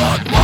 God.